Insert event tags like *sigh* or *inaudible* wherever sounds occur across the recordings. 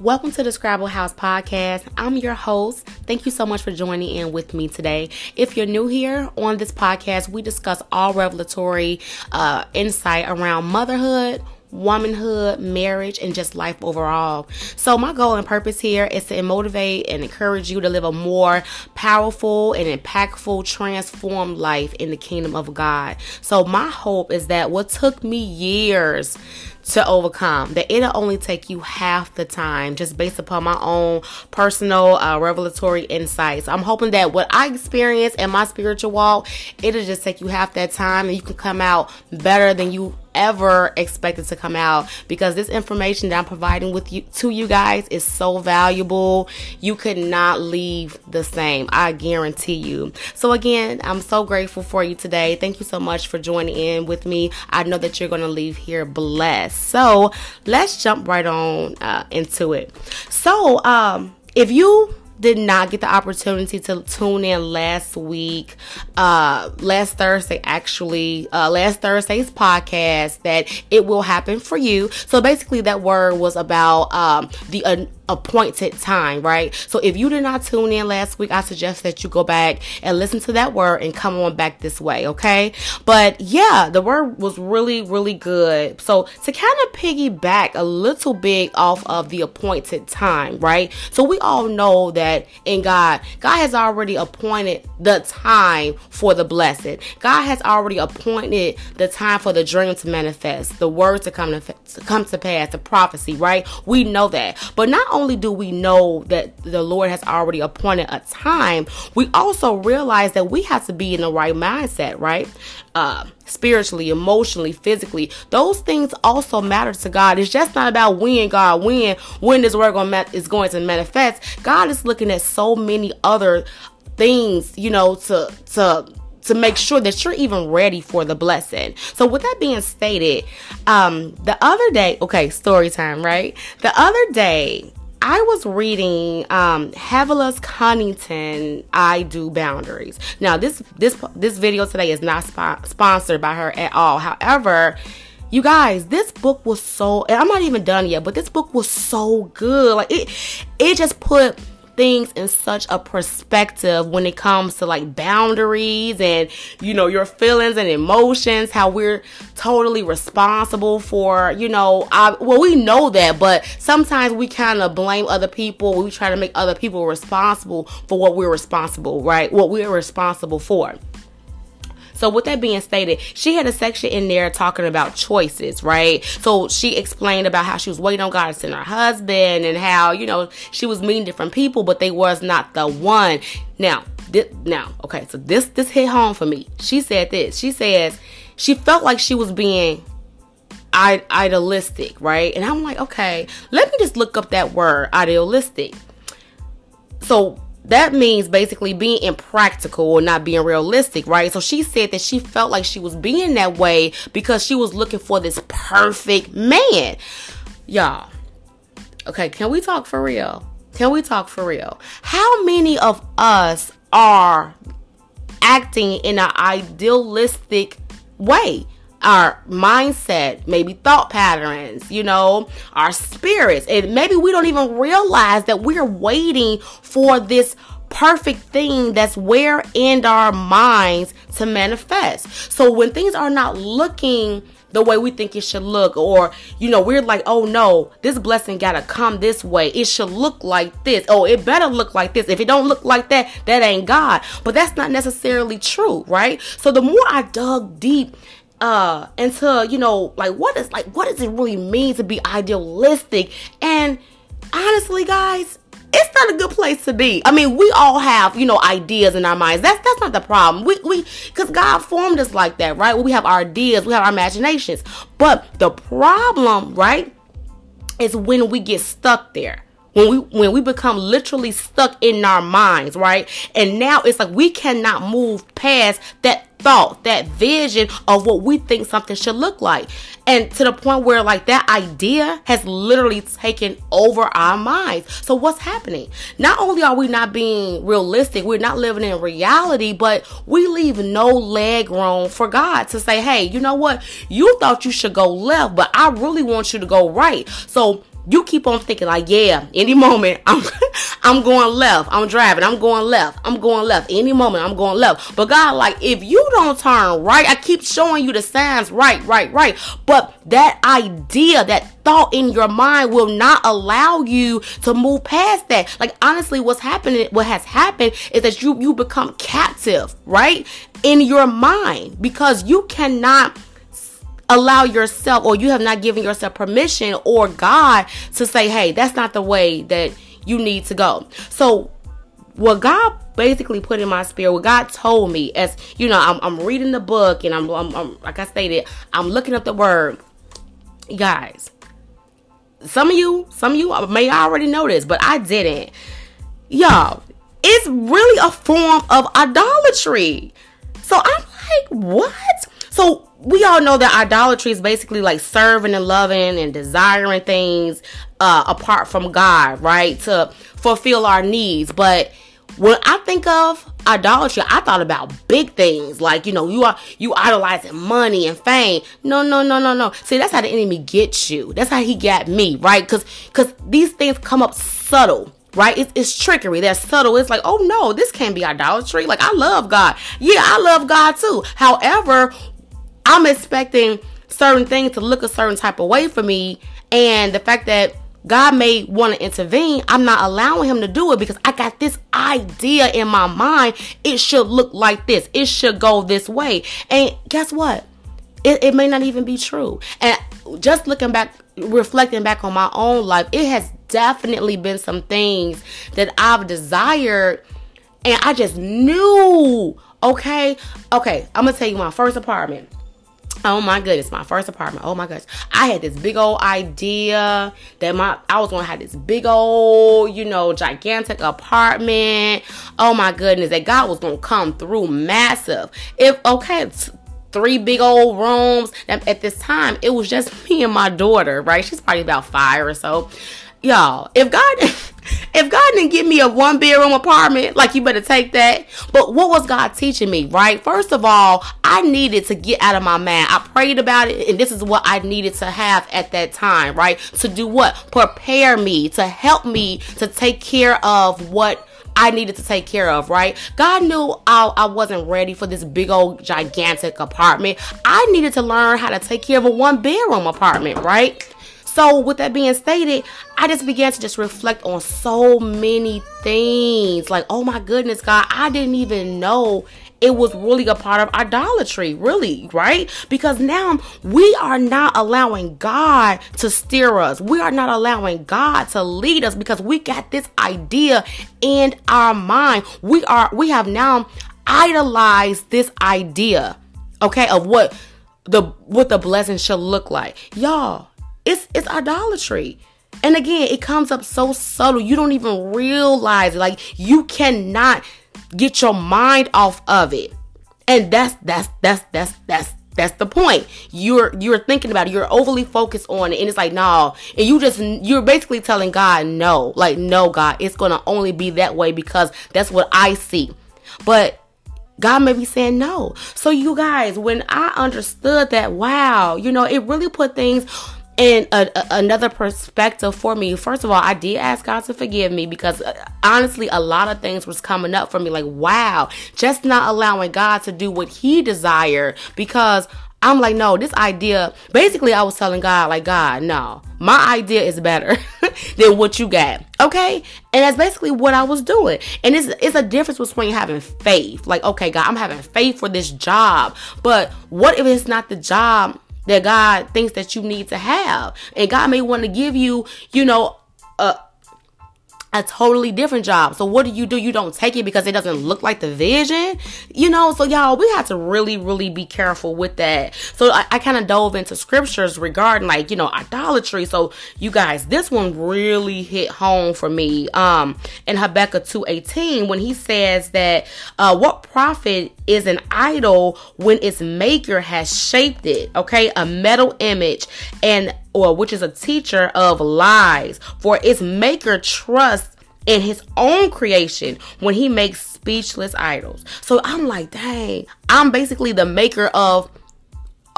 Welcome to the Scrabble House podcast. I'm your host. Thank you so much for joining in with me today. If you're new here on this podcast, we discuss all revelatory uh, insight around motherhood womanhood, marriage, and just life overall. So, my goal and purpose here is to motivate and encourage you to live a more powerful and impactful, transformed life in the kingdom of God. So, my hope is that what took me years to overcome. That it'll only take you half the time just based upon my own personal uh, revelatory insights. I'm hoping that what I experience in my spiritual walk, it'll just take you half that time and you can come out better than you ever expected to come out because this information that I'm providing with you to you guys is so valuable. You could not leave the same. I guarantee you. So again, I'm so grateful for you today. Thank you so much for joining in with me. I know that you're going to leave here blessed. So let's jump right on uh, into it. So um, if you did not get the opportunity to tune in last week, uh, last Thursday, actually, uh, last Thursday's podcast, that it will happen for you. So basically, that word was about um, the uh, appointed time, right? So if you did not tune in last week, I suggest that you go back and listen to that word and come on back this way, okay? But yeah, the word was really, really good. So to kind of piggyback a little bit off of the appointed time, right? So we all know that in God, God has already appointed the time for the blessed. God has already appointed the time for the dream to manifest, the word to come to, to come to pass, the prophecy, right? We know that. But not only do we know that the Lord has already appointed a time, we also realize that we have to be in the right mindset, right? Uh, spiritually, emotionally, physically. Those things also matter to God. It's just not about when God, when, when this word is going to manifest. God is looking at so many other things, you know, to to to make sure that you're even ready for the blessing. So with that being stated, um the other day, okay, story time, right? The other day, I was reading um Havilah Cunnington I do boundaries. Now this this this video today is not sp- sponsored by her at all. However, you guys, this book was so I'm not even done yet, but this book was so good. Like it it just put things in such a perspective when it comes to like boundaries and you know your feelings and emotions how we're totally responsible for you know I, well we know that but sometimes we kind of blame other people. We try to make other people responsible for what we're responsible right? What we're responsible for so with that being stated, she had a section in there talking about choices, right? So she explained about how she was waiting on God to send her husband and how, you know, she was meeting different people, but they was not the one. Now, this, now, okay, so this this hit home for me. She said this. She says she felt like she was being idealistic, right? And I'm like, okay, let me just look up that word, idealistic. So that means basically being impractical or not being realistic, right? So she said that she felt like she was being that way because she was looking for this perfect man. Y'all, okay, can we talk for real? Can we talk for real? How many of us are acting in an idealistic way? Our mindset, maybe thought patterns, you know, our spirits. And maybe we don't even realize that we're waiting for this perfect thing that's where in our minds to manifest. So when things are not looking the way we think it should look or you know we're like oh no this blessing gotta come this way. It should look like this. Oh it better look like this. If it don't look like that that ain't god. But that's not necessarily true right? So the more i dug deep uh into you know like what is like what does it really mean to be idealistic and honestly guys it's not a good place to be. I mean, we all have, you know, ideas in our minds. That's that's not the problem. We we because God formed us like that, right? We have our ideas, we have our imaginations. But the problem, right, is when we get stuck there when we when we become literally stuck in our minds right and now it's like we cannot move past that thought, that vision of what we think something should look like. And to the point where like that idea has literally taken over our minds. So what's happening? Not only are we not being realistic, we're not living in reality, but we leave no leg room for God to say, hey, you know what? You thought you should go left, but I really want you to go right. So you keep on thinking like, yeah, any moment *laughs* I'm I'm going left. I'm driving. I'm going left. I'm going left. Any moment I'm going left. But God, like, if you don't turn right, I keep showing you the signs right, right, right. But that idea, that thought in your mind will not allow you to move past that. Like honestly, what's happening, what has happened is that you you become captive, right? In your mind because you cannot allow yourself or you have not given yourself permission or God to say, hey, that's not the way that you need to go. So, what God basically put in my spirit, what God told me, as you know, I'm, I'm reading the book and I'm, I'm, I'm, like I stated, I'm looking up the word. Guys, some of you, some of you may already know this, but I didn't. Y'all, it's really a form of idolatry. So I'm like, what? So we all know that idolatry is basically like serving and loving and desiring things uh, apart from God, right? To fulfill our needs. But when I think of idolatry, I thought about big things like you know you are you idolizing money and fame. No, no, no, no, no. See, that's how the enemy gets you. That's how he got me, right? Because because these things come up subtle right? It's, it's trickery. That's subtle. It's like, oh no, this can't be idolatry. Like, I love God. Yeah, I love God too. However, I'm expecting certain things to look a certain type of way for me. And the fact that God may want to intervene, I'm not allowing him to do it because I got this idea in my mind. It should look like this. It should go this way. And guess what? It, it may not even be true. And just looking back, reflecting back on my own life, it has definitely been some things that I've desired and I just knew. Okay, okay, I'm gonna tell you my first apartment. Oh my goodness, my first apartment. Oh my goodness. I had this big old idea that my I was gonna have this big old, you know, gigantic apartment. Oh my goodness, that God was gonna come through massive. If okay, three big old rooms. At this time, it was just me and my daughter, right? She's probably about five or so y'all, if God *laughs* if God didn't give me a one bedroom apartment, like you better take that. But what was God teaching me, right? First of all, I needed to get out of my mind. I prayed about it, and this is what I needed to have at that time, right? To do what? Prepare me, to help me to take care of what I needed to take care of, right? God knew I, I wasn't ready for this big old gigantic apartment. I needed to learn how to take care of a one bedroom apartment, right? So, with that being stated, I just began to just reflect on so many things. Like, oh my goodness, God, I didn't even know it was really a part of idolatry, really, right? Because now we are not allowing God to steer us. We are not allowing God to lead us because we got this idea in our mind. We are we have now idolized this idea, okay, of what the what the blessing should look like. Y'all, it's it's idolatry. And again, it comes up so subtle. You don't even realize it. Like you cannot get your mind off of it. And that's that's that's that's that's that's the point. You're you're thinking about it. You're overly focused on it, and it's like no. And you just you're basically telling God no, like no, God, it's gonna only be that way because that's what I see. But God may be saying no. So you guys, when I understood that, wow, you know, it really put things and a, a, another perspective for me first of all i did ask god to forgive me because uh, honestly a lot of things was coming up for me like wow just not allowing god to do what he desired because I'm like, no, this idea. Basically, I was telling God, like, God, no, my idea is better *laughs* than what you got. Okay, and that's basically what I was doing. And it's it's a difference between having faith. Like, okay, God, I'm having faith for this job, but what if it's not the job that God thinks that you need to have. And God may want to give you, you know, a a totally different job. So what do you do? You don't take it because it doesn't look like the vision, you know? So y'all, we have to really, really be careful with that. So I, I kind of dove into scriptures regarding like, you know, idolatry. So you guys, this one really hit home for me. Um, in Habakkuk 2.18, when he says that, uh, what profit is an idol when its maker has shaped it? Okay. A metal image and which is a teacher of lies. For its maker trusts in his own creation when he makes speechless idols. So I'm like, dang, I'm basically the maker of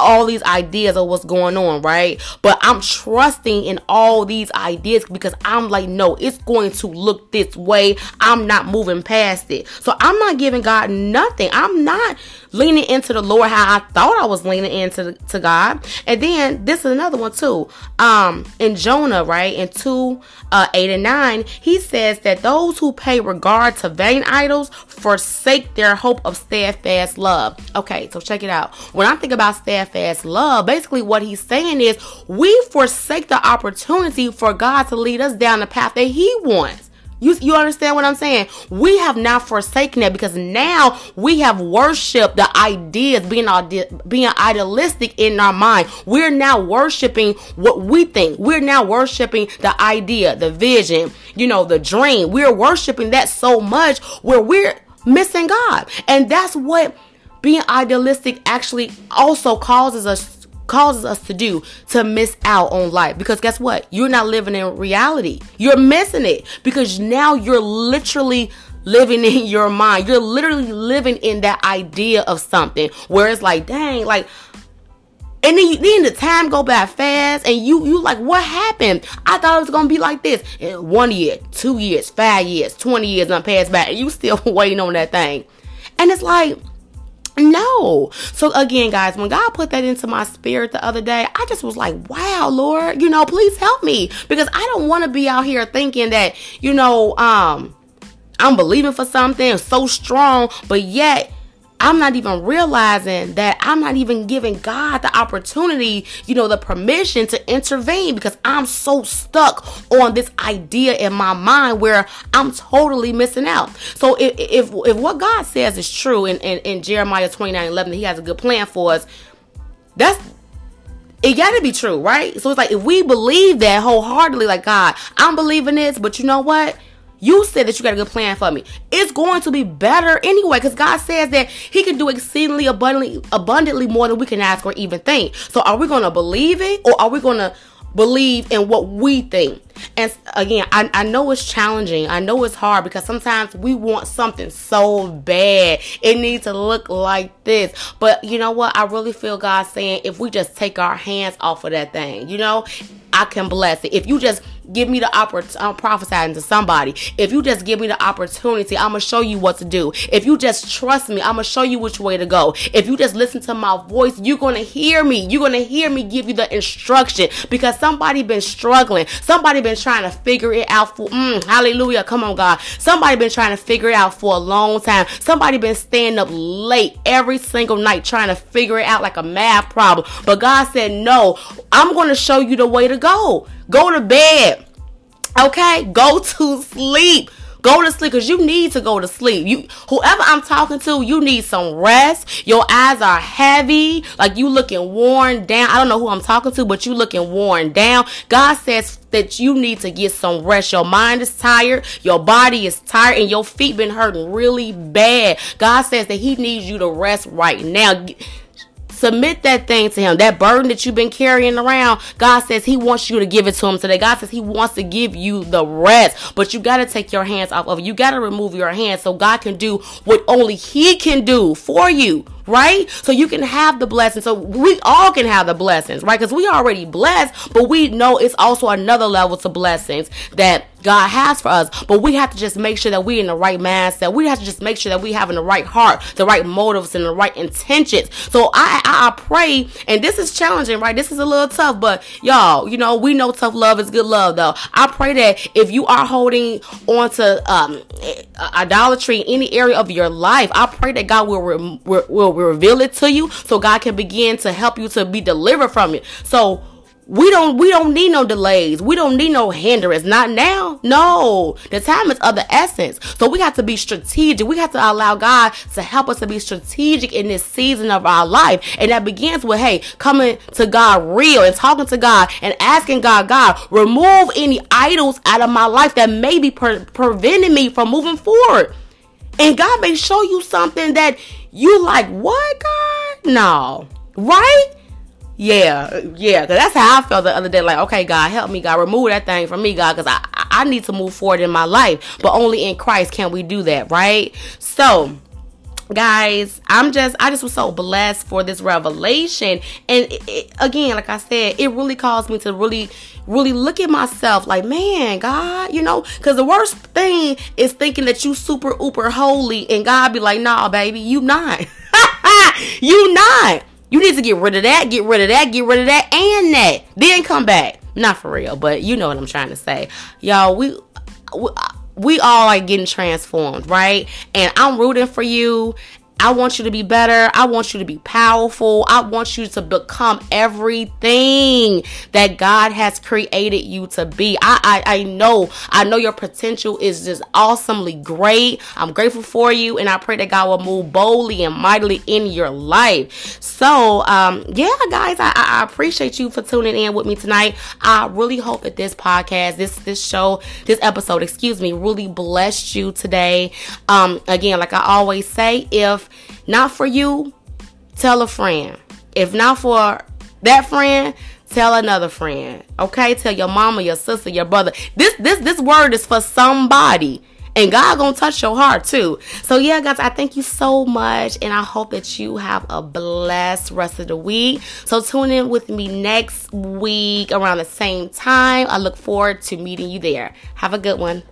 all these ideas of what's going on, right? But I'm trusting in all these ideas because I'm like, no, it's going to look this way. I'm not moving past it. So I'm not giving God nothing. I'm not leaning into the Lord how I thought I was leaning into to God. And then this is another one too. Um, in Jonah, right, in two, uh, eight and nine, he says that those who pay regard to vain idols forsake their hope of steadfast love. Okay, so check it out. When I think about steadfast love, basically what he's saying is we forsake the opportunity for God to lead us down the path that He wants. You, you understand what I'm saying? We have not forsaken it because now we have worshiped the ideas, being being idealistic in our mind. We're now worshiping what we think. We're now worshiping the idea, the vision, you know, the dream. We're worshiping that so much where we're missing God. And that's what being idealistic actually also causes us causes us to do to miss out on life. Because guess what? You're not living in reality. You're missing it because now you're literally living *laughs* in your mind. You're literally living in that idea of something where it's like, dang, like and then, you, then the time go by fast, and you you like, what happened? I thought it was gonna be like this. In one year, two years, five years, twenty years, done passed by, and you still *laughs* waiting on that thing. And it's like, no. So again, guys, when God put that into my spirit the other day, I just was like, wow, Lord, you know, please help me. Because I don't want to be out here thinking that, you know, um, I'm believing for something so strong, but yet I'm not even realizing that I'm not even giving God the opportunity, you know, the permission to intervene because I'm so stuck on this idea in my mind where I'm totally missing out. So if if, if what God says is true in, in, in Jeremiah 29 11, he has a good plan for us, that's it got to be true, right? So it's like if we believe that wholeheartedly, like God, I'm believing this, but you know what? You said that you got a good plan for me. It's going to be better anyway because God says that He can do exceedingly abundantly, abundantly more than we can ask or even think. So, are we going to believe it or are we going to believe in what we think? And again, I, I know it's challenging. I know it's hard because sometimes we want something so bad. It needs to look like this. But you know what? I really feel God saying if we just take our hands off of that thing, you know, I can bless it. If you just give me the opportunity, I'm prophesying to somebody. If you just give me the opportunity, I'm gonna show you what to do. If you just trust me, I'm gonna show you which way to go. If you just listen to my voice, you're gonna hear me. You're gonna hear me give you the instruction because somebody been struggling. Somebody been trying to figure it out for. Mm, hallelujah! Come on, God. Somebody been trying to figure it out for a long time. Somebody been staying up late every single night trying to figure it out like a math problem. But God said, "No, I'm gonna show you the way to go." Go to bed. Okay? Go to sleep. Go to sleep because you need to go to sleep. You whoever I'm talking to, you need some rest. Your eyes are heavy, like you looking worn down. I don't know who I'm talking to, but you looking worn down. God says that you need to get some rest. Your mind is tired, your body is tired, and your feet been hurting really bad. God says that He needs you to rest right now. Submit that thing to Him. That burden that you've been carrying around, God says He wants you to give it to Him today. God says He wants to give you the rest, but you got to take your hands off of it. You got to remove your hands so God can do what only He can do for you right? So you can have the blessings. So we all can have the blessings, right? Because we already blessed, but we know it's also another level to blessings that God has for us. But we have to just make sure that we're in the right mindset. We have to just make sure that we have in the right heart, the right motives, and the right intentions. So I, I, I pray, and this is challenging, right? This is a little tough, but y'all, you know, we know tough love is good love, though. I pray that if you are holding on to um, idolatry in any area of your life, I pray that God will, will reveal it to you so God can begin to help you to be delivered from it. So we don't we don't need no delays. We don't need no hindrance. Not now. No. The time is of the essence. So we have to be strategic. We have to allow God to help us to be strategic in this season of our life. And that begins with, hey, coming to God real and talking to God and asking God, God, remove any idols out of my life that may be pre- preventing me from moving forward. And God may show you something that you like, what, God? No. Right? Yeah, yeah, because that's how I felt the other day. Like, okay, God, help me, God, remove that thing from me, God, because I, I need to move forward in my life. But only in Christ can we do that, right? So, guys i'm just i just was so blessed for this revelation. And it, it, again like i said it really caused me to really really look at myself like man god you know because the worst thing is thinking that you super uber holy and god be like nah baby you not. *laughs* You not. You need to get rid of that get rid of that get rid of that and that. Then come back. Not for real but you know what i'm trying to say. Y'all we, we we all are getting transformed, right? And I'm rooting for you. I want you to be better. I want you to be powerful. I want you to become everything that God has created you to be. I, I, I know, I know your potential is just awesomely great. I'm grateful for you, and I pray that God will move boldly and mightily in your life. So, um, yeah, guys, I, I appreciate you for tuning in with me tonight. I really hope that this podcast, this this show, this episode, excuse me, really blessed you today. Um, again, like I always say, if not for you, tell a friend. If not for that friend, tell another friend. Okay? Tell your mama, your sister, your brother. This this this word is for somebody. And God gonna touch your heart too. So yeah, guys, I thank you so much, and I hope that you have a blessed rest of the week. So tune in with me next week around the same time. I look forward to meeting you there. Have a good one.